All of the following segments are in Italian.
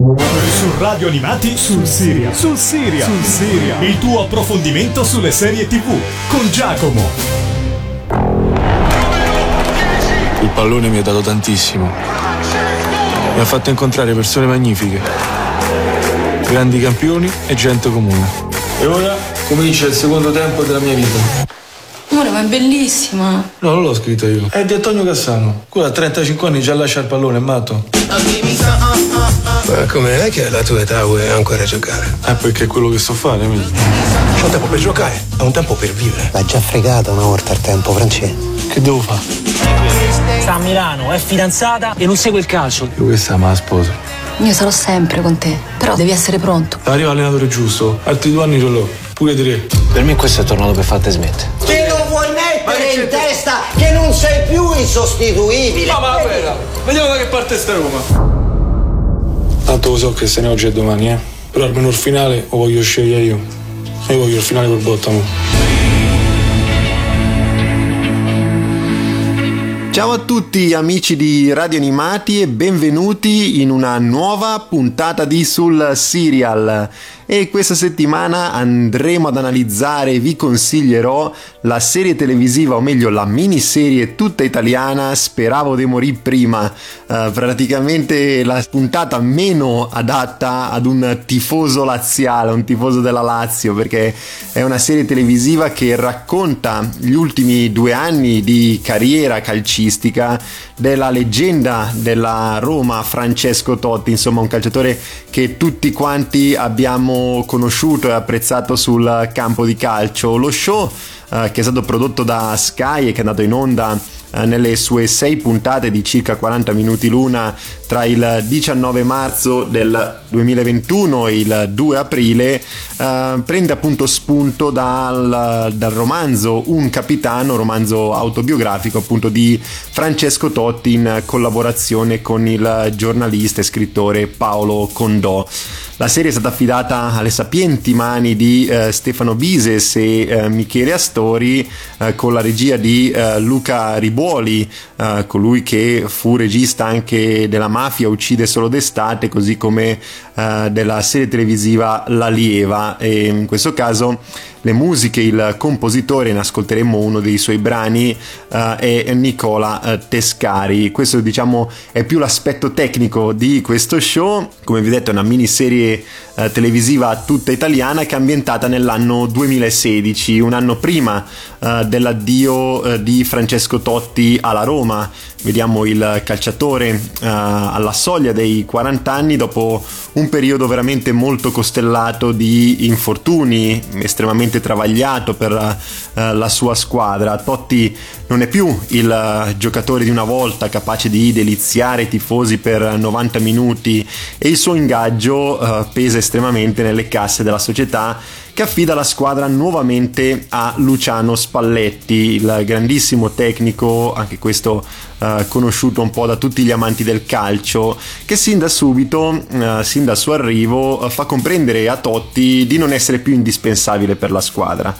Su Radio Animati sul Siria. Sul Siria. Sul Siria. Il tuo approfondimento sulle serie TV con Giacomo. Il pallone mi ha dato tantissimo. Mi ha fatto incontrare persone magnifiche, grandi campioni e gente comune. E ora comincia il secondo tempo della mia vita. Amore, ma è bellissima. No, non l'ho scritto io. È di Antonio Cassano. Quello a 35 anni già lascia il pallone, è matto. Ma come è che alla tua età vuoi ancora giocare? È perché è quello che so fare, amico. C'è un tempo per giocare, è un tempo per vivere. L'ha già fregata una volta il tempo, Francesco. Che devo fare? Sta a Milano, è fidanzata e non segue il calcio. Io questa ma la sposo. Io sarò sempre con te, però devi essere pronto. Arriva l'allenatore giusto. Altri due anni ce l'ho. Pure tre. Per me questo è tornato per farti smettere. Te lo vuoi mettere in testa che non sei più insostituibile? Ma guarda, vediamo da che parte sta Roma. Tanto lo so che se ne oggi e domani, eh. Però almeno il finale lo voglio scegliere io. Io voglio il finale col bottamo. Ciao a tutti amici di Radio Animati e benvenuti in una nuova puntata di Sul Serial. E questa settimana andremo ad analizzare e vi consiglierò la serie televisiva, o meglio la miniserie tutta italiana Speravo di morire prima. Uh, praticamente la puntata meno adatta ad un tifoso laziale, un tifoso della Lazio, perché è una serie televisiva che racconta gli ultimi due anni di carriera calcistica della leggenda della Roma Francesco Totti, insomma un calciatore che tutti quanti abbiamo conosciuto e apprezzato sul campo di calcio. Lo show eh, che è stato prodotto da Sky e che è andato in onda eh, nelle sue sei puntate di circa 40 minuti l'una tra il 19 marzo del 2021 e il 2 aprile eh, prende appunto spunto dal, dal, romanzo Un capitano, romanzo autobiografico appunto di Francesco Totti in collaborazione con il giornalista e scrittore Paolo Condò. La serie è stata affidata alle sapienti mani di eh, Stefano Bises e eh, Michele Astori eh, con la regia di eh, Luca Ribuoli, eh, colui che fu regista anche della Mafia Uccide solo d'estate, così come eh, della serie televisiva La Lieva. E in questo caso le musiche, il compositore, ne ascolteremo uno dei suoi brani, uh, è Nicola uh, Tescari. Questo diciamo è più l'aspetto tecnico di questo show, come vi ho detto è una miniserie uh, televisiva tutta italiana che è ambientata nell'anno 2016, un anno prima dell'addio di Francesco Totti alla Roma. Vediamo il calciatore alla soglia dei 40 anni dopo un periodo veramente molto costellato di infortuni estremamente travagliato per uh, la sua squadra. Totti non è più il uh, giocatore di una volta capace di deliziare i tifosi per 90 minuti e il suo ingaggio uh, pesa estremamente nelle casse della società che affida la squadra nuovamente a Luciano Spalletti, il grandissimo tecnico, anche questo uh, conosciuto un po' da tutti gli amanti del calcio, che sin da subito, uh, sin dal suo arrivo, uh, fa comprendere a Totti di non essere più indispensabile per la squadra.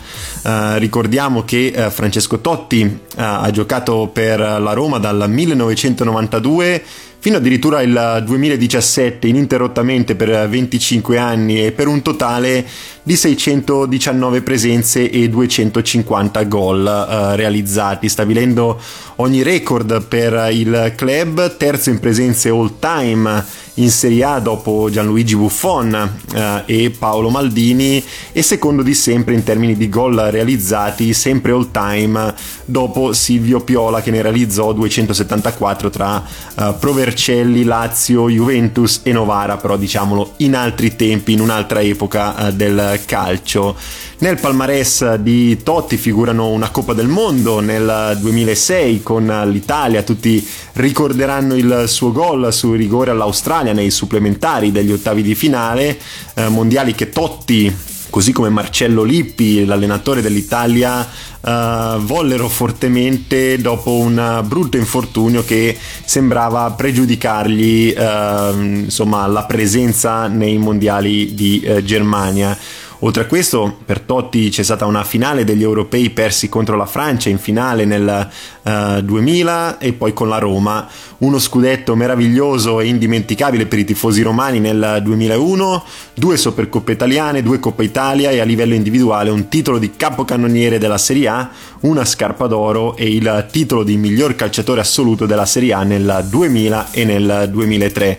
ricordiamo che Francesco Totti ha giocato per la Roma dal 1992 fino addirittura il 2017 ininterrottamente per 25 anni e per un totale di 619 presenze e 250 gol eh, realizzati, stabilendo ogni record per il club, terzo in presenze all time in Serie A dopo Gianluigi Buffon eh, e Paolo Maldini e secondo di sempre in termini di gol realizzati, sempre all time dopo Silvio Piola che ne realizzò 274 tra eh, Provercelli, Lazio, Juventus e Novara, però diciamolo in altri tempi, in un'altra epoca eh, del calcio. Nel palmarès di Totti figurano una Coppa del Mondo nel 2006 con l'Italia, tutti ricorderanno il suo gol su rigore all'Australia nei supplementari degli ottavi di finale, eh, mondiali che Totti così come Marcello Lippi, l'allenatore dell'Italia, uh, vollero fortemente dopo un brutto infortunio che sembrava pregiudicargli uh, insomma, la presenza nei mondiali di uh, Germania Oltre a questo, per Totti c'è stata una finale degli europei persi contro la Francia in finale nel uh, 2000 e poi con la Roma, uno scudetto meraviglioso e indimenticabile per i tifosi romani nel 2001, due Supercoppe italiane, due Coppa Italia e a livello individuale un titolo di capocannoniere della Serie A, una scarpa d'oro e il titolo di miglior calciatore assoluto della Serie A nel 2000 e nel 2003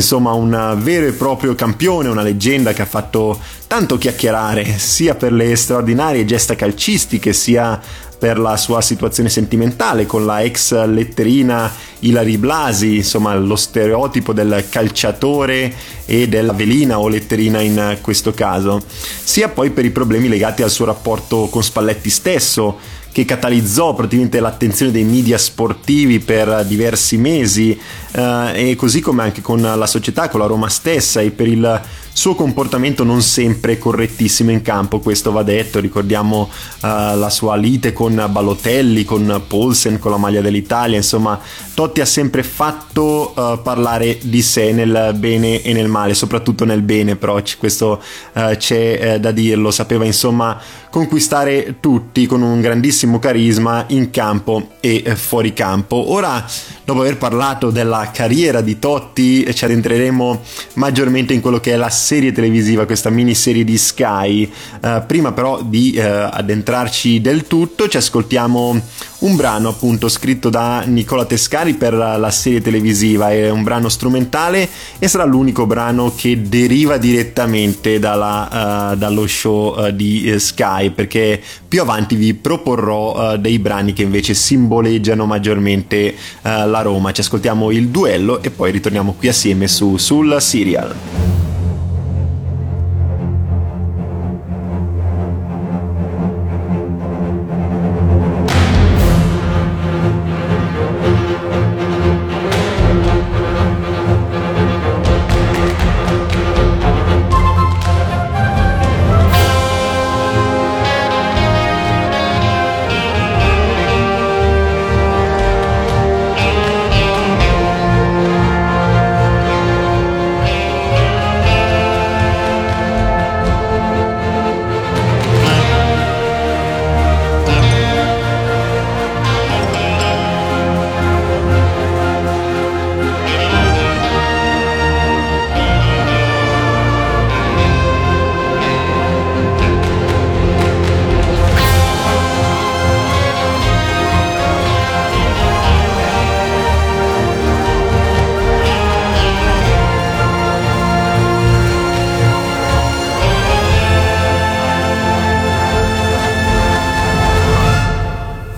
insomma un vero e proprio campione, una leggenda che ha fatto tanto chiacchierare sia per le straordinarie gesta calcistiche sia per la sua situazione sentimentale con la ex letterina Ilari Blasi, insomma lo stereotipo del calciatore e della velina o letterina in questo caso, sia poi per i problemi legati al suo rapporto con Spalletti stesso, che catalizzò praticamente l'attenzione dei media sportivi per diversi mesi eh, e così come anche con la società, con la Roma stessa e per il suo comportamento non sempre correttissimo in campo, questo va detto, ricordiamo uh, la sua lite con Balotelli, con Paulsen, con la maglia dell'Italia, insomma Totti ha sempre fatto uh, parlare di sé nel bene e nel male, soprattutto nel bene però questo uh, c'è da dirlo, sapeva insomma conquistare tutti con un grandissimo carisma in campo e fuori campo. Ora, dopo aver parlato della carriera di Totti, ci addentreremo maggiormente in quello che è la serie televisiva, questa miniserie di Sky. Uh, prima però di uh, addentrarci del tutto, ci ascoltiamo un brano appunto scritto da Nicola Tescari per la serie televisiva, è un brano strumentale e sarà l'unico brano che deriva direttamente dalla, uh, dallo show di Sky, perché più avanti vi proporrò dei brani che invece simboleggiano maggiormente la Roma. Ci ascoltiamo il duello e poi ritorniamo qui assieme su, sul serial.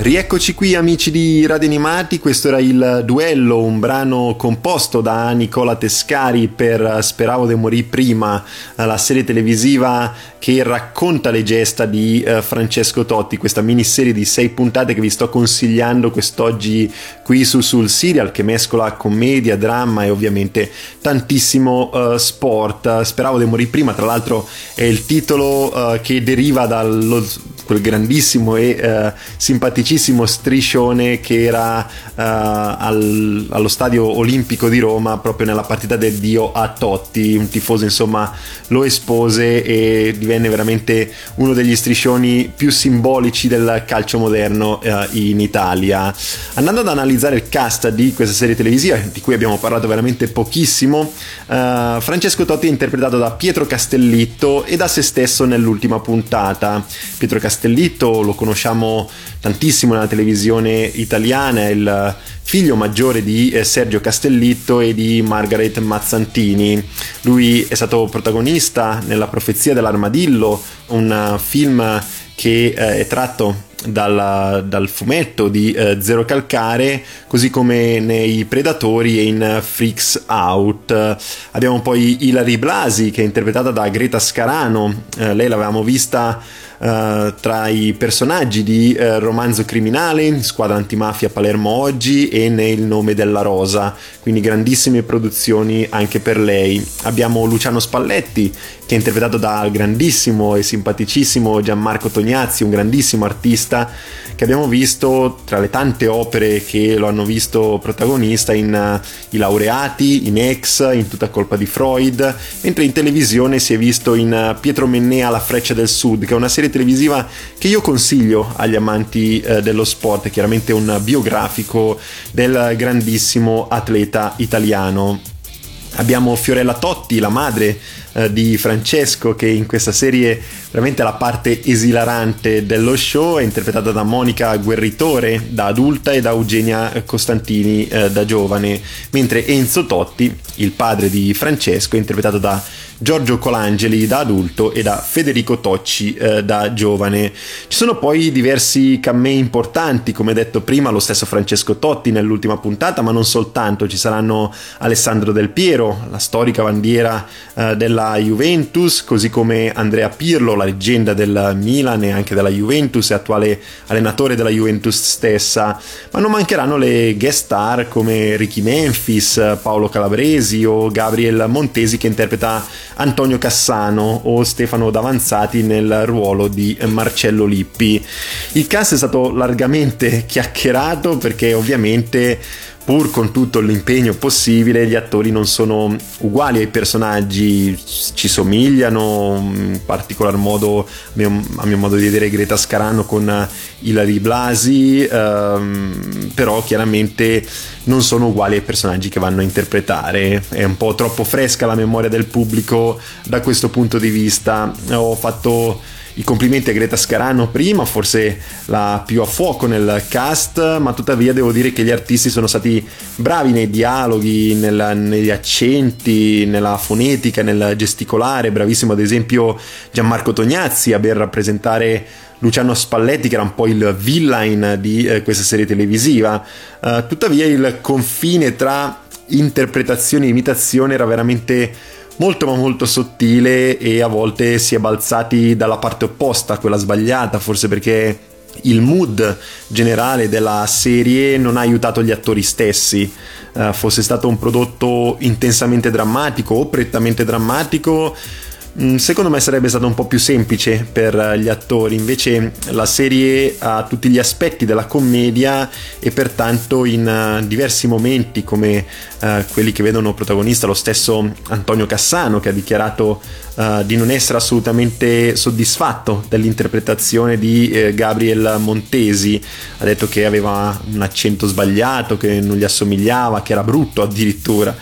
Rieccoci qui amici di Radio Animati, questo era il duello, un brano composto da Nicola Tescari per Speravo de morì prima, la serie televisiva che racconta le gesta di uh, Francesco Totti, questa miniserie di sei puntate che vi sto consigliando quest'oggi qui su sul serial che mescola commedia, dramma e ovviamente tantissimo uh, sport. Speravo de morì prima, tra l'altro è il titolo uh, che deriva dallo quel grandissimo e uh, simpaticissimo striscione che era uh, al, allo stadio olimpico di Roma proprio nella partita del Dio a Totti. Un tifoso insomma lo espose e divenne veramente uno degli striscioni più simbolici del calcio moderno uh, in Italia. Andando ad analizzare il cast di questa serie televisiva di cui abbiamo parlato veramente pochissimo Francesco Totti è interpretato da Pietro Castellitto e da se stesso nell'ultima puntata. Pietro Castellitto lo conosciamo tantissimo nella televisione italiana, il figlio maggiore di eh, Sergio Castellitto e di Margaret Mazzantini. Lui è stato protagonista nella Profezia dell'Armadillo, un film che eh, è tratto dal, dal, fumetto di eh, Zero Calcare, così come nei Predatori e in Freaks Out. Abbiamo poi Hilary Blasi che è interpretata da Greta Scarano, eh, lei l'avevamo vista uh, tra i personaggi di uh, Romanzo Criminale, Squadra Antimafia Palermo Oggi e Nel nome della rosa, quindi grandissime produzioni anche per lei. Abbiamo Luciano Spalletti che è interpretato dal grandissimo e simpaticissimo Gianmarco Tognazzi, un grandissimo artista regista che abbiamo visto tra le tante opere che lo hanno visto protagonista in uh, I laureati, in Ex, in Tutta colpa di Freud, mentre in televisione si è visto in uh, Pietro Mennea La freccia del sud, che è una serie televisiva che io consiglio agli amanti uh, dello sport, è chiaramente un biografico del grandissimo atleta italiano. Abbiamo Fiorella Totti, la madre eh, di Francesco, che in questa serie veramente la parte esilarante dello show, è interpretata da Monica Guerritore da adulta e da Eugenia Costantini eh, da giovane, mentre Enzo Totti, il padre di Francesco, è interpretato da Giorgio Colangeli da adulto e da Federico Tocci eh, da giovane. Ci sono poi diversi camei importanti, come detto prima, lo stesso Francesco Totti nell'ultima puntata, ma non soltanto, ci saranno Alessandro Del Piero, la storica bandiera eh, della Juventus, così come Andrea Pirlo, la leggenda del Milan e anche della Juventus e attuale allenatore della Juventus stessa, ma non mancheranno le guest star come Ricky Memphis, Paolo Calabresi o Gabriel Montesi che interpreta Antonio Cassano o Stefano Davanzati nel ruolo di Marcello Lippi. Il cast è stato largamente chiacchierato perché ovviamente pur con tutto l'impegno possibile, gli attori non sono uguali ai personaggi, ci somigliano, in particolar modo, a mio, modo di vedere, Greta Scarano con Ilari Blasi, ehm, però chiaramente non sono uguali ai personaggi che vanno a interpretare. È un po' troppo fresca la memoria del pubblico da questo punto di vista. Ho fatto i complimenti a Greta Scarano prima, forse la più a fuoco nel cast, ma tuttavia devo dire che gli artisti sono stati bravi nei dialoghi, nella, negli accenti, nella fonetica, nel gesticolare, bravissimo ad esempio Gianmarco Tognazzi a ben rappresentare Luciano Spalletti che era un po' il villain di eh, questa serie televisiva. Uh, tuttavia il confine tra interpretazione e imitazione era veramente molto ma molto sottile e a volte si è balzati dalla parte opposta, quella sbagliata, forse perché il mood generale della serie non ha aiutato gli attori stessi. Uh, fosse stato un prodotto intensamente drammatico o prettamente drammatico, Mm, secondo me sarebbe stato un po' più semplice per gli attori, invece la serie ha tutti gli aspetti della commedia e pertanto in uh, diversi momenti come uh, quelli che vedono protagonista lo stesso Antonio Cassano che ha dichiarato uh, di non essere assolutamente soddisfatto dell'interpretazione di eh, Gabriel Montesi, ha detto che aveva un accento sbagliato, che non gli assomigliava, che era brutto addirittura.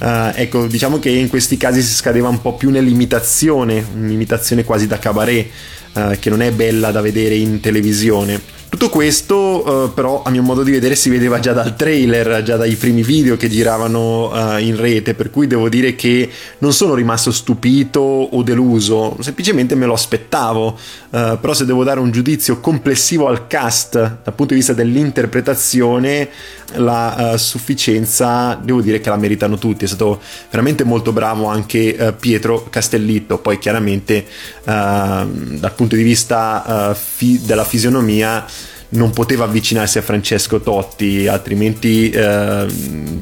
Uh, ecco, diciamo che in questi casi si scadeva un po' più nell'imitazione, un'imitazione quasi da cabaret, uh, che non è bella da vedere in televisione. Tutto questo uh, però a mio modo di vedere si vedeva già dal trailer, già dai primi video che giravano uh, in rete, per cui devo dire che non sono rimasto stupito o deluso, semplicemente me lo aspettavo, uh, però se devo dare un giudizio complessivo al cast dal punto di vista dell'interpretazione, la sufficienza devo dire che la meritano tutti, è stato veramente molto bravo anche Pietro Castellitto, poi chiaramente dal punto di vista fi- della fisionomia non poteva avvicinarsi a Francesco Totti, altrimenti eh,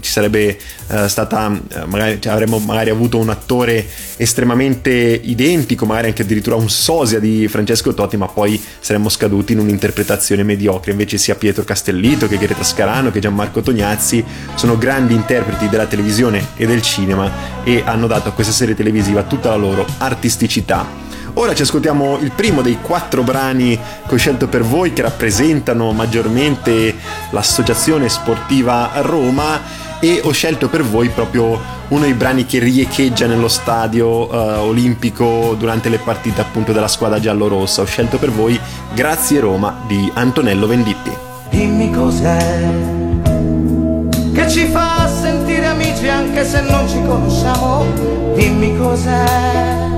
ci sarebbe eh, stata, eh, magari, cioè, avremmo magari avuto un attore estremamente identico, magari anche addirittura un sosia di Francesco Totti, ma poi saremmo scaduti in un'interpretazione mediocre. Invece sia Pietro Castellito che Greta Scarano che Gianmarco Tognazzi sono grandi interpreti della televisione e del cinema e hanno dato a questa serie televisiva tutta la loro artisticità. Ora ci ascoltiamo il primo dei quattro brani che ho scelto per voi che rappresentano maggiormente l'associazione sportiva Roma e ho scelto per voi proprio uno dei brani che riecheggia nello stadio uh, olimpico durante le partite appunto della squadra giallorossa. Ho scelto per voi Grazie Roma di Antonello Venditti. Dimmi cos'è che ci fa sentire amici anche se non ci conosciamo. Dimmi cos'è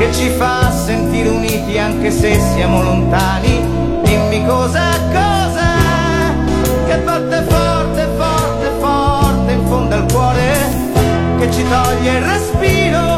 che ci fa sentire uniti anche se siamo lontani. Dimmi cosa, cosa, che batte forte, forte, forte in fondo al cuore, che ci toglie il respiro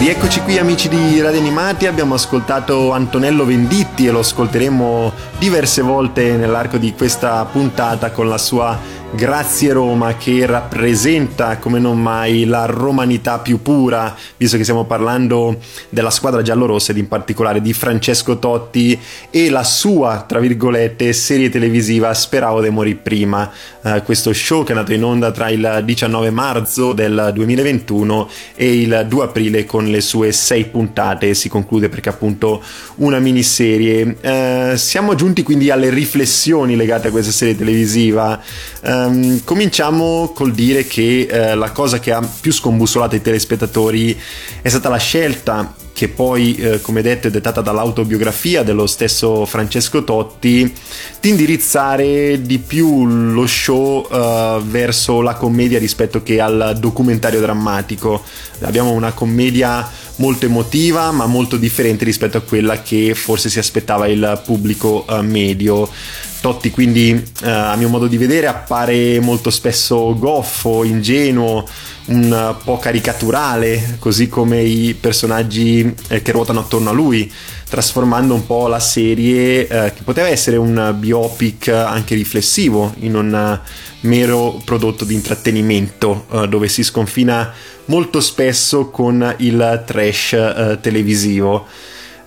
Rieccoci qui amici di Radio Animati, abbiamo ascoltato Antonello Venditti e lo ascolteremo diverse volte nell'arco di questa puntata con la sua Grazie Roma che rappresenta come non mai la romanità più pura, visto che stiamo parlando della squadra giallorossa ed in particolare di Francesco Totti e la sua, tra virgolette, serie televisiva Speravo de morì prima, Eh, questo show che è andato in onda tra il 19 marzo del 2021 e il 2 aprile con le sue sei puntate, si conclude perché appunto una miniserie. Eh, siamo giunti quindi alle riflessioni legate a questa serie televisiva. Ehm, cominciamo col dire che eh, la cosa che ha più scombussolato i telespettatori è stata la scelta che poi, eh, come detto, è dettata dall'autobiografia dello stesso Francesco Totti, di indirizzare di più lo show eh, verso la commedia rispetto che al documentario drammatico. Abbiamo una commedia molto emotiva, ma molto differente rispetto a quella che forse si aspettava il pubblico eh, medio. Totti quindi eh, a mio modo di vedere appare molto spesso goffo, ingenuo, un po' caricaturale, così come i personaggi eh, che ruotano attorno a lui, trasformando un po' la serie eh, che poteva essere un biopic anche riflessivo in un eh, mero prodotto di intrattenimento eh, dove si sconfina molto spesso con il trash eh, televisivo.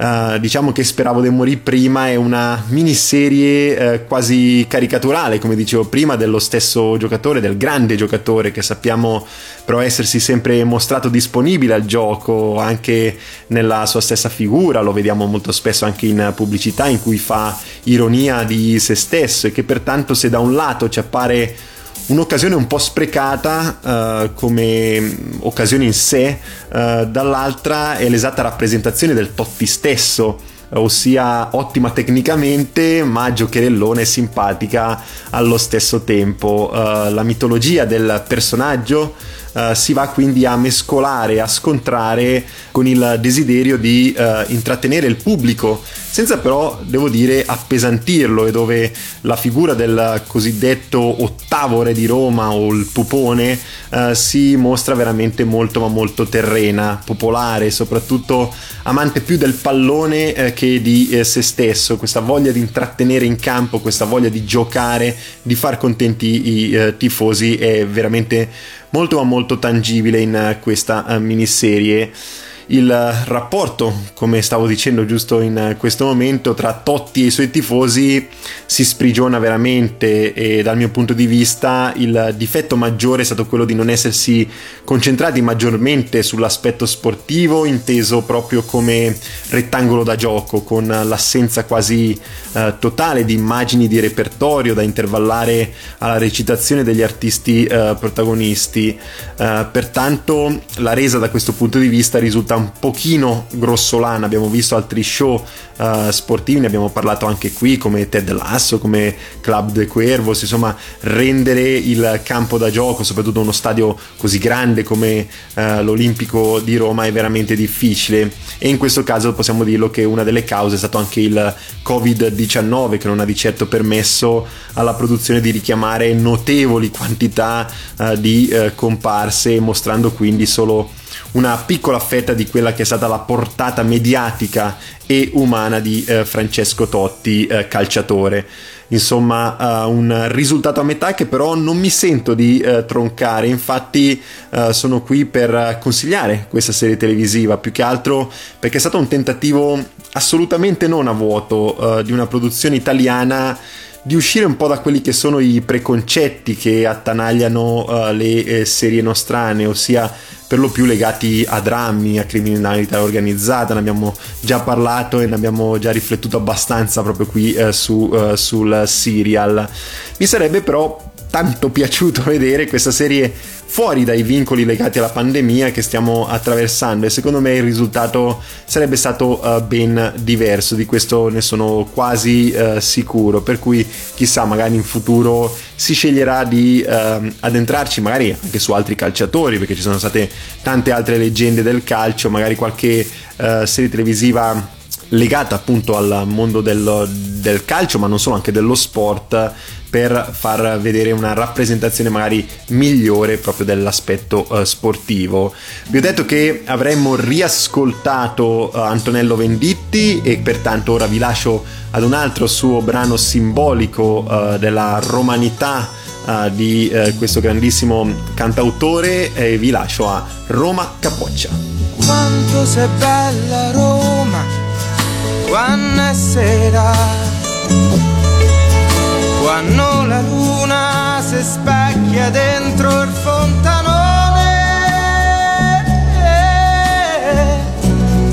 Uh, diciamo che speravo di morire prima è una miniserie uh, quasi caricaturale, come dicevo prima, dello stesso giocatore, del grande giocatore che sappiamo però essersi sempre mostrato disponibile al gioco anche nella sua stessa figura, lo vediamo molto spesso anche in pubblicità in cui fa ironia di se stesso e che pertanto se da un lato ci appare un'occasione un po' sprecata uh, come occasione in sé, uh, dall'altra è l'esatta rappresentazione del Totti stesso, ossia ottima tecnicamente ma giocherellone e simpatica allo stesso tempo. Uh, la mitologia del personaggio Uh, si va quindi a mescolare, a scontrare con il desiderio di uh, intrattenere il pubblico, senza però, devo dire, appesantirlo e dove la figura del cosiddetto ottavo re di Roma o il pupone uh, si mostra veramente molto ma molto terrena, popolare, soprattutto amante più del pallone che di eh, se stesso, questa voglia di intrattenere in campo, questa voglia di giocare, di far contenti i eh, tifosi è veramente molto ma molto tangibile in questa uh, miniserie. Il rapporto, come stavo dicendo giusto in questo momento, tra Totti e i suoi tifosi si sprigiona veramente e dal mio punto di vista il difetto maggiore è stato quello di non essersi concentrati maggiormente sull'aspetto sportivo, inteso proprio come rettangolo da gioco, con l'assenza quasi eh, totale di immagini di repertorio da intervallare alla recitazione degli artisti eh, protagonisti. Eh, pertanto la resa da questo punto di vista risulta un pochino grossolana, abbiamo visto altri show uh, sportivi, ne abbiamo parlato anche qui come Ted Lasso, come Club de Cuervos, insomma rendere il campo da gioco, soprattutto uno stadio così grande come uh, l'Olimpico di Roma è veramente difficile e in questo caso possiamo dirlo che una delle cause è stato anche il Covid-19 che non ha di certo permesso alla produzione di richiamare notevoli quantità uh, di comparse mostrando quindi solo una piccola fetta di quella che è stata la portata mediatica e umana di eh, Francesco Totti, eh, calciatore. Insomma uh, un risultato a metà che però non mi sento di uh, troncare, infatti uh, sono qui per consigliare questa serie televisiva, più che altro perché è stato un tentativo assolutamente non a vuoto di una produzione italiana di uscire un po' da quelli che sono i preconcetti che attanagliano uh, le eh, serie nostrane, ossia per lo più legati a drammi, a criminalità organizzata, ne abbiamo già parlato e ne abbiamo già riflettuto abbastanza proprio qui eh, su, eh, sul serial. Mi sarebbe però tanto piaciuto vedere questa serie fuori dai vincoli legati alla pandemia che stiamo attraversando. E secondo me il risultato sarebbe stato uh, ben diverso, di questo ne sono quasi uh, sicuro, per cui chissà magari in futuro si sceglierà di uh, addentrarci magari anche su altri calciatori perché ci sono state tante altre leggende del calcio, magari qualche serie televisiva legata appunto al mondo del, del calcio ma non solo anche dello sport per far vedere una rappresentazione magari migliore proprio dell'aspetto uh, sportivo. Vi ho detto che avremmo riascoltato uh, Antonello Venditti e pertanto ora vi lascio ad un altro suo brano simbolico uh, della romanità di questo grandissimo cantautore e vi lascio a Roma Capoccia. Quanto sei bella Roma, quando è sera quando la luna si specchia dentro il fontanone.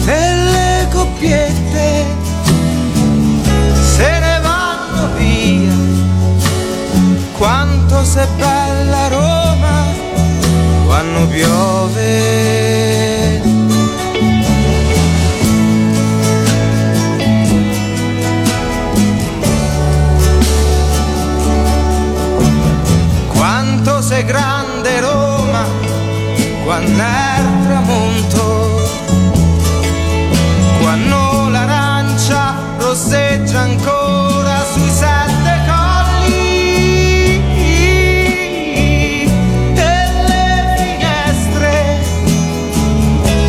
E le coppiette se ne vanno via. Quanto sei bella Roma quando piove grande Roma quando è il tramonto, quando l'arancia rosseggia ancora sui sette colli. E le finestre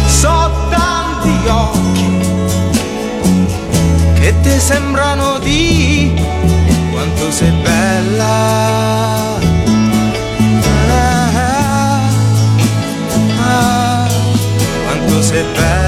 so tanti occhi che ti sembrano di sit back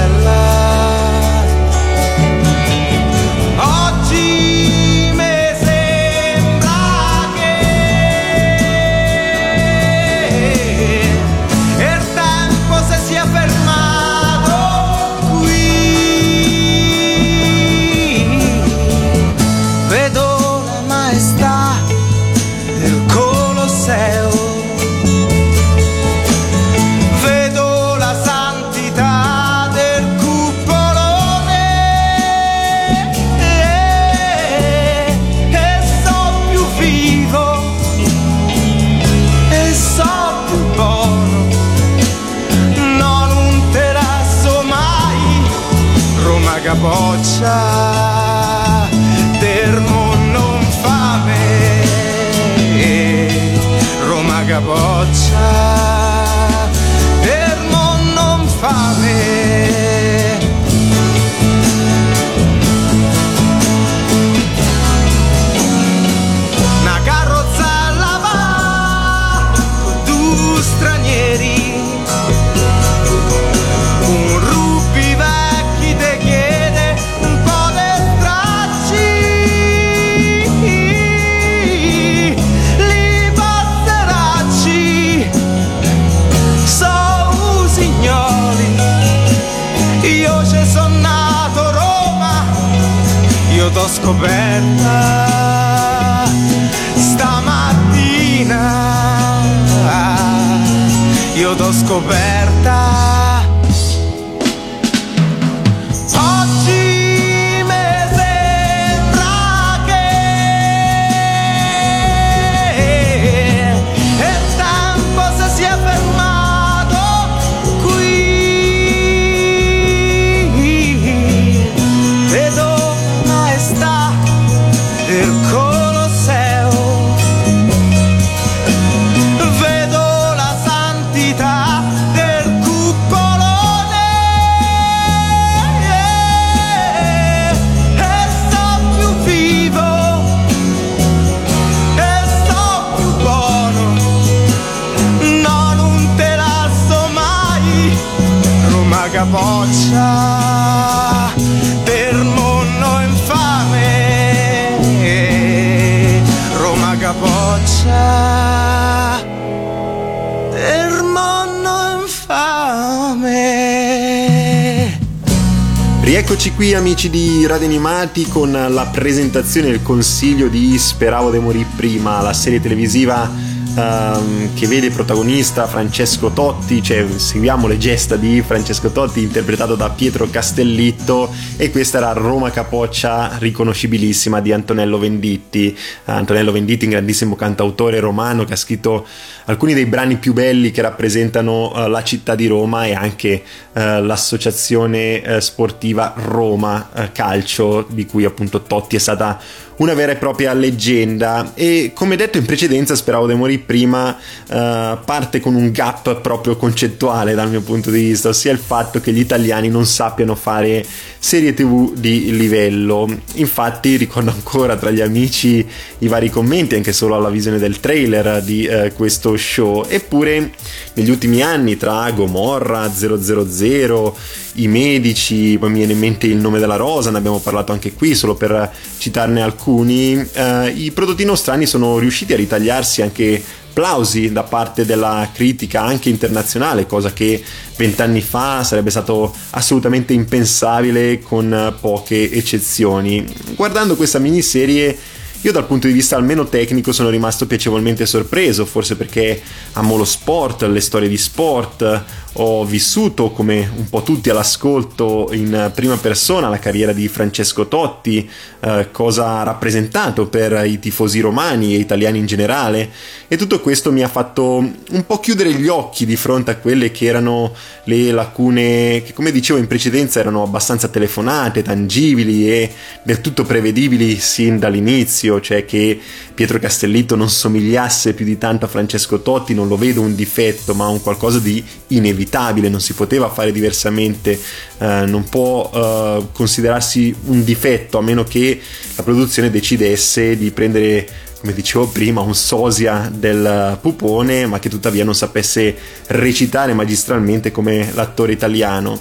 Rieccoci qui amici di Radio Animati con la presentazione e il consiglio di Speravo de morì prima, la serie televisiva Um, che vede protagonista Francesco Totti, cioè seguiamo le gesta di Francesco Totti interpretato da Pietro Castellitto e questa era Roma Capoccia riconoscibilissima di Antonello Venditti. Uh, Antonello Venditti, un grandissimo cantautore romano che ha scritto alcuni dei brani più belli che rappresentano uh, la città di Roma e anche l'associazione sportiva Roma Calcio di cui appunto Totti è stata una vera e propria leggenda. E come detto in precedenza speravo di morire prima uh, parte con un gap proprio concettuale dal mio punto di vista ossia il fatto che gli italiani non sappiano fare serie tv di livello. Infatti ricordo ancora tra gli amici i vari commenti anche solo alla visione del trailer di uh, questo show. Eppure negli ultimi anni tra Gomorra 000 i medici poi mi viene in mente il nome della rosa ne abbiamo parlato anche qui solo per citarne alcuni uh, i prodotti nostrani sono riusciti a ritagliarsi anche applausi da parte della critica anche internazionale, cosa che vent'anni fa sarebbe stato assolutamente impensabile con poche eccezioni. Guardando questa miniserie io dal punto di vista almeno tecnico sono rimasto piacevolmente sorpreso, forse perché amo lo sport, le storie di sport, ho vissuto come un po' tutti all'ascolto in prima persona la carriera di Francesco Totti, eh, cosa ha rappresentato per i tifosi romani e italiani in generale. E tutto questo mi ha fatto un po' chiudere gli occhi di fronte a quelle che erano le lacune che come dicevo in precedenza erano abbastanza telefonate, tangibili e del tutto prevedibili sin dall'inizio, cioè che Pietro Castellitto non somigliasse più di tanto a Francesco Totti, non lo vedo un difetto ma un qualcosa di inevitabile, non si poteva fare diversamente, eh, non può eh, considerarsi un difetto a meno che la produzione decidesse di prendere come dicevo prima, un sosia del pupone, ma che tuttavia non sapesse recitare magistralmente come l'attore italiano.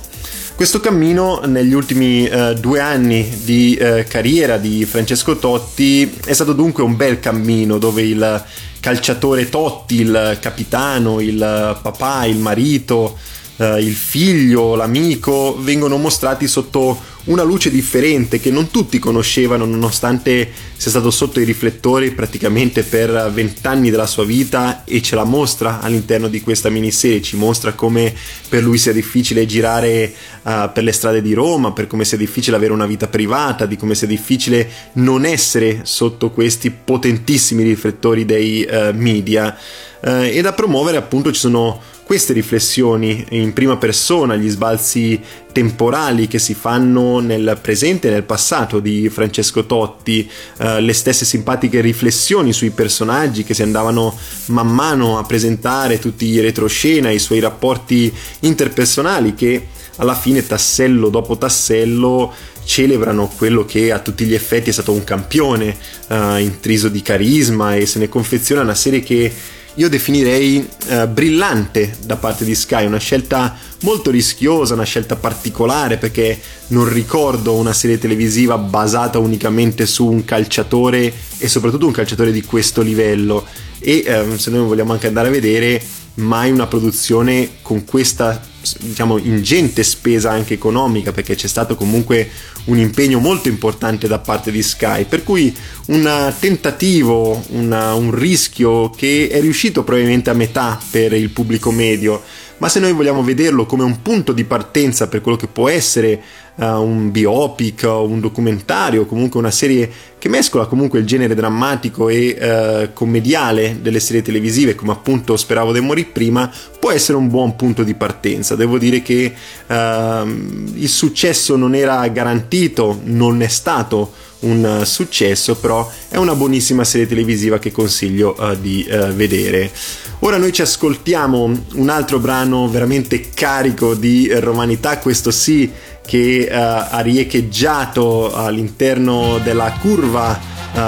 Questo cammino negli ultimi eh, due anni di eh, carriera di Francesco Totti è stato dunque un bel cammino dove il calciatore Totti, il capitano, il papà, il marito, eh, il figlio, l'amico vengono mostrati sotto una luce differente che non tutti conoscevano nonostante sia stato sotto i riflettori praticamente per vent'anni della sua vita e ce la mostra all'interno di questa miniserie, ci mostra come per lui sia difficile girare uh, per le strade di Roma, per come sia difficile avere una vita privata, di come sia difficile non essere sotto questi potentissimi riflettori dei uh, media. Uh, e da promuovere appunto ci sono queste riflessioni in prima persona, gli sbalzi temporali che si fanno nel presente e nel passato di Francesco Totti, eh, le stesse simpatiche riflessioni sui personaggi che si andavano man mano a presentare, tutti i retroscena, i suoi rapporti interpersonali che alla fine tassello dopo tassello celebrano quello che a tutti gli effetti è stato un campione uh, intriso di carisma e se ne confeziona una serie che io definirei eh, brillante da parte di Sky, una scelta molto rischiosa, una scelta particolare perché non ricordo una serie televisiva basata unicamente su un calciatore e soprattutto un calciatore di questo livello. E eh, se noi vogliamo anche andare a vedere mai una produzione con questa diciamo ingente spesa anche economica perché c'è stato comunque un impegno molto importante da parte di Sky. Per cui un tentativo una, un rischio che è riuscito probabilmente a metà per il pubblico medio. Ma se noi vogliamo vederlo come un punto di partenza per quello che può essere uh, un biopic o un documentario, comunque una serie che mescola comunque il genere drammatico e uh, commediale delle serie televisive, come appunto speravo di morire prima, può essere un buon punto di partenza. Devo dire che uh, il successo non era garantito, non è stato un successo, però è una buonissima serie televisiva che consiglio uh, di uh, vedere. Ora noi ci ascoltiamo un altro brano veramente carico di romanità, questo sì che uh, ha riecheggiato all'interno della curva uh,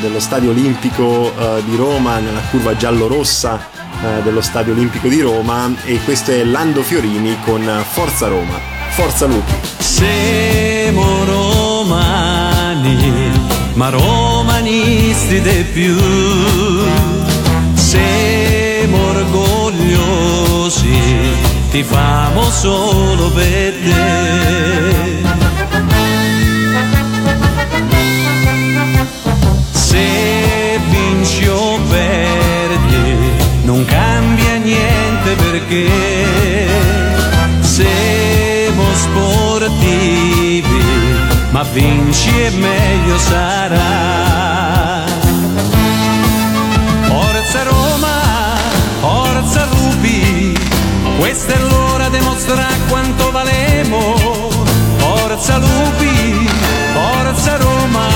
dello Stadio Olimpico uh, di Roma, nella curva giallo-rossa dello Stadio Olimpico di Roma e questo è Lando Fiorini con Forza Roma. Forza Lupi. Siamo romani, ma romanisti di più. Siamo orgogliosi ti famo solo per te. Se vinci o perdi, non cambia niente perché siamo sportivi, ma vinci e meglio sarà. L'ora di mostrare quanto valemo. Forza Lupi, forza Roma,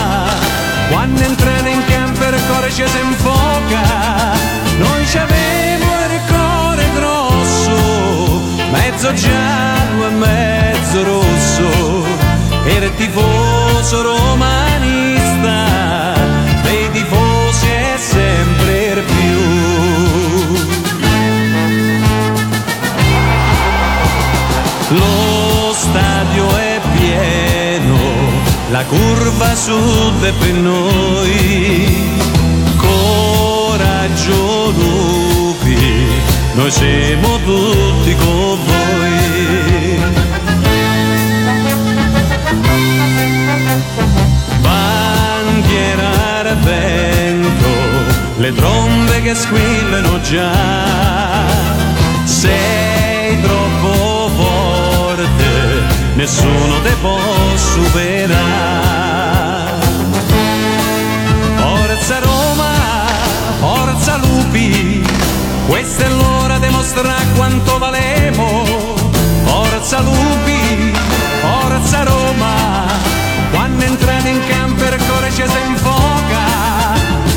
quando entrano in campo il cuore ci si infoca. Noi ci avevo il cuore grosso, mezzo giallo e mezzo rosso, era tifoso romanista, la curva sud è per noi. Coraggio lupi, noi siamo tutti con voi. Bandiera vento, le trombe che squillano già. Sei nessuno te può superare. Forza Roma, forza Lupi, questa è l'ora di mostrare quanto valemo. Forza Lupi, forza Roma, quando entrate in campo il cuore ci si infoca.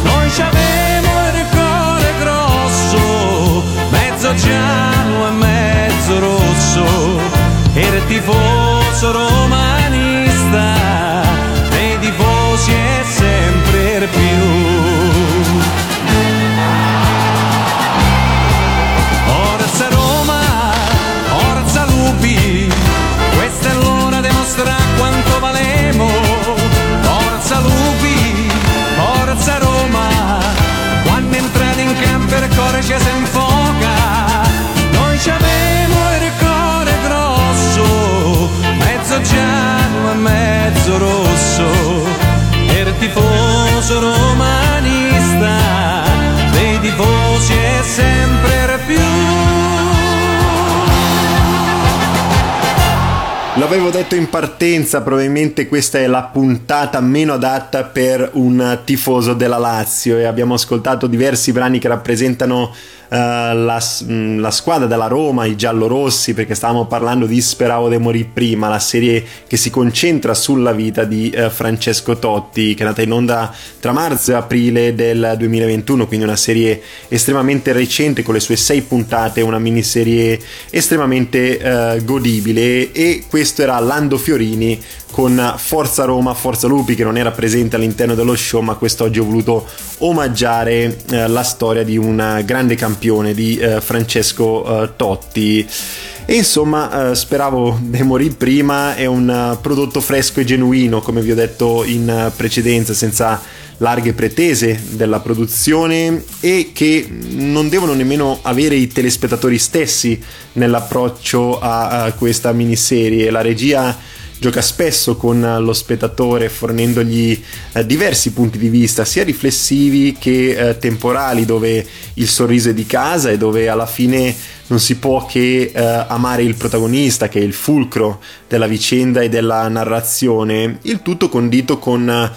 Noi ci avevo il cuore grosso, mezzo giallo e mezzo rosso, era il tifoso romanista, dei tifosi è sempre più. Forza Roma, forza Lupi, questa è l'ora di mostrare quanto valemo. Forza Lupi, forza Roma, quando entrate in campo il cuore ci si mezzo rosso, il tifoso romanista, L'avevo detto in partenza, probabilmente questa è la puntata meno adatta per un tifoso della Lazio e abbiamo ascoltato diversi brani che rappresentano eh, la, mh, la squadra della Roma, i giallorossi, perché stavamo parlando di Speravo de morì prima, la serie che si concentra sulla vita di eh, Francesco Totti, che è nata in onda tra marzo e aprile del 2021, quindi una serie estremamente recente con le sue sei puntate, una miniserie estremamente eh, godibile e questo era Lando Fiorini con Forza Roma, Forza Lupi che non era presente all'interno dello show ma quest'oggi ho voluto omaggiare eh, la storia di un grande campione di eh, Francesco eh, Totti e insomma eh, speravo di morire prima è un eh, prodotto fresco e genuino come vi ho detto in eh, precedenza senza larghe pretese della produzione e che non devono nemmeno avere i telespettatori stessi nell'approccio a, a questa miniserie. La regia gioca spesso con lo spettatore fornendogli eh, diversi punti di vista sia riflessivi che eh, temporali dove il sorriso è di casa e dove alla fine non si può che eh, amare il protagonista che è il fulcro della vicenda e della narrazione. Il tutto condito con eh,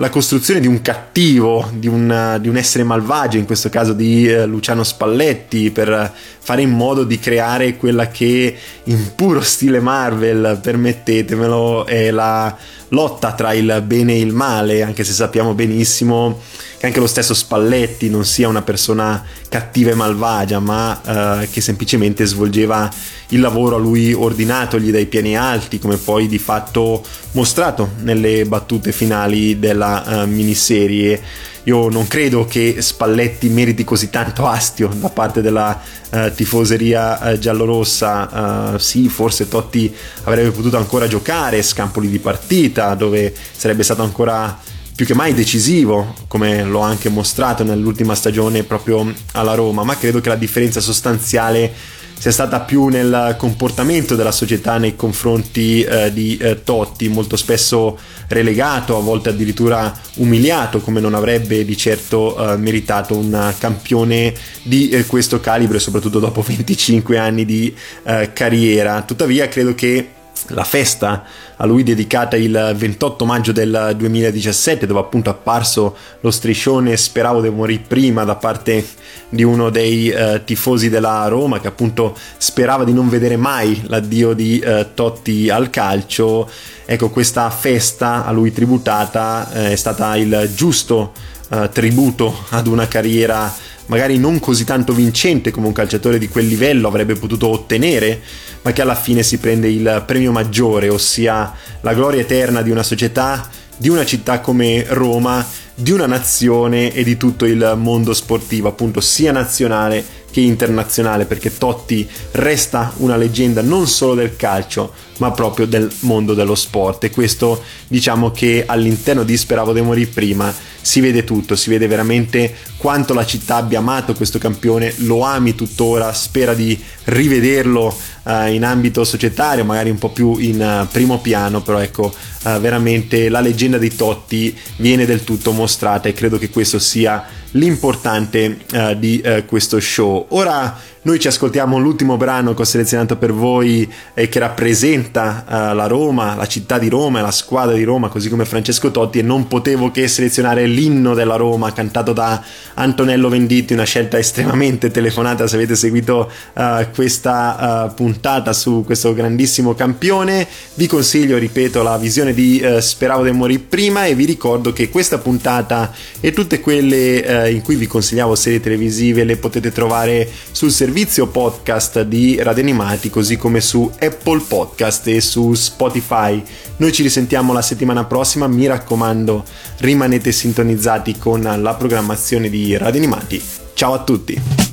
la costruzione di un cattivo, di un, di un, essere malvagio, in questo caso di eh, Luciano Spalletti, per fare in modo di creare quella che in puro stile Marvel, permettetemelo, è la lotta tra il bene e il male, anche se sappiamo benissimo che anche lo stesso Spalletti non sia una persona cattiva e malvagia, ma eh, che semplicemente svolgeva il lavoro a lui ordinatogli dai piani alti, come poi di fatto mostrato nelle battute finali della uh, miniserie. Io non credo che Spalletti meriti così tanto astio da parte della uh, tifoseria uh, giallorossa. sì, forse Totti avrebbe potuto ancora giocare scampoli di partita, dove sarebbe stato ancora più che mai decisivo, come l'ho anche mostrato nell'ultima stagione proprio alla Roma, ma credo che la differenza sostanziale sia stata più nel comportamento della società nei confronti eh, di eh, Totti, molto spesso relegato, a volte addirittura umiliato, come non avrebbe di certo eh, meritato un campione di eh, questo calibro, soprattutto dopo 25 anni di eh, carriera. Tuttavia credo che la festa a lui dedicata il 28 maggio del 2017 dove appunto è apparso lo striscione Speravo di morire prima da parte di uno dei eh, tifosi della Roma che appunto sperava di non vedere mai l'addio di eh, Totti al calcio. Ecco questa festa a lui tributata eh, è stata il giusto eh, tributo ad una carriera magari non così tanto vincente come un calciatore di quel livello avrebbe potuto ottenere, ma che alla fine si prende il premio maggiore, ossia la gloria eterna di una società, di una città come Roma, di una nazione e di tutto il mondo sportivo, appunto sia nazionale che internazionale, perché Totti resta una leggenda non solo del calcio, ma proprio del mondo dello sport. E questo diciamo che all'interno di Speravo di morire prima si vede tutto, si vede veramente quanto la città abbia amato questo campione, lo ami tuttora, spera di rivederlo uh, in ambito societario, magari un po' più in uh, primo piano, però ecco, uh, veramente la leggenda di Totti viene del tutto mostrata e credo che questo sia l'importante di questo show. Ora noi ci ascoltiamo l'ultimo brano che ho selezionato per voi e che rappresenta uh, la Roma, la città di Roma e la squadra di Roma, così come Francesco Totti, e non potevo che selezionare l'inno della Roma cantato da Antonello Venditti, una scelta estremamente telefonata se avete seguito uh, questa uh, puntata su questo grandissimo campione. Vi consiglio, ripeto, la visione di Speravo di morire prima e vi ricordo che questa puntata e tutte quelle in cui vi consigliavo serie televisive le potete trovare sul servizio servizio podcast di Radio Animati, così come su Apple Podcast e su Spotify. Noi ci risentiamo la settimana prossima, mi raccomando, rimanete sintonizzati con la programmazione di Radio Animati. Ciao a tutti!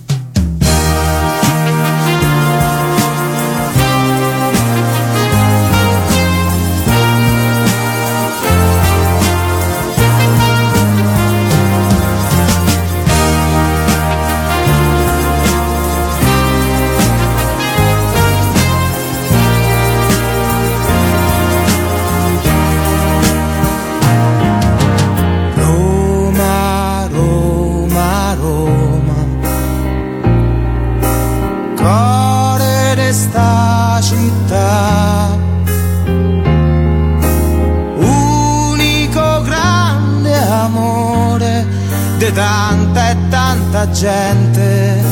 Gente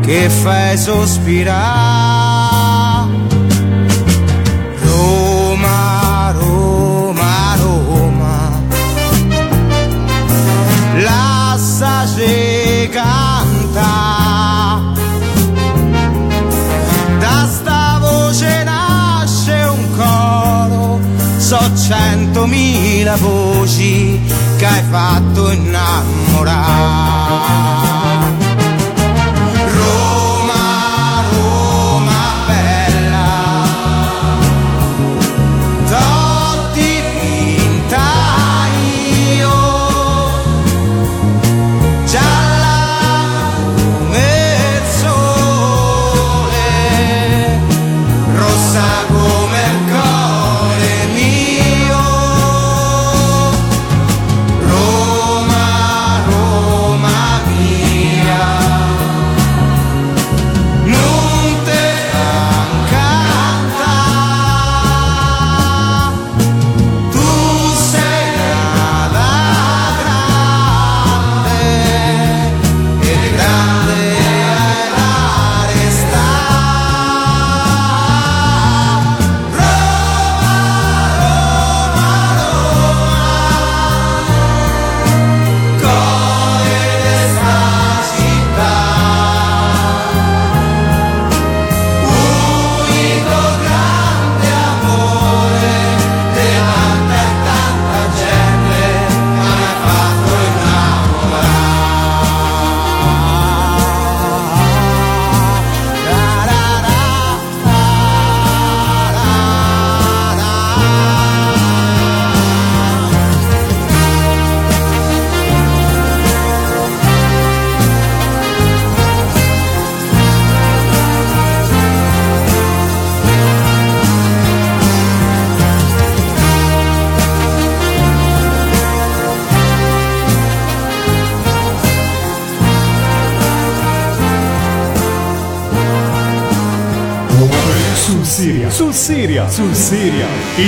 che fai sospirare. Roma, Roma, Roma, lasciaci canta. Da sta voce nasce un coro, so centomila voci hai fatto innamorare.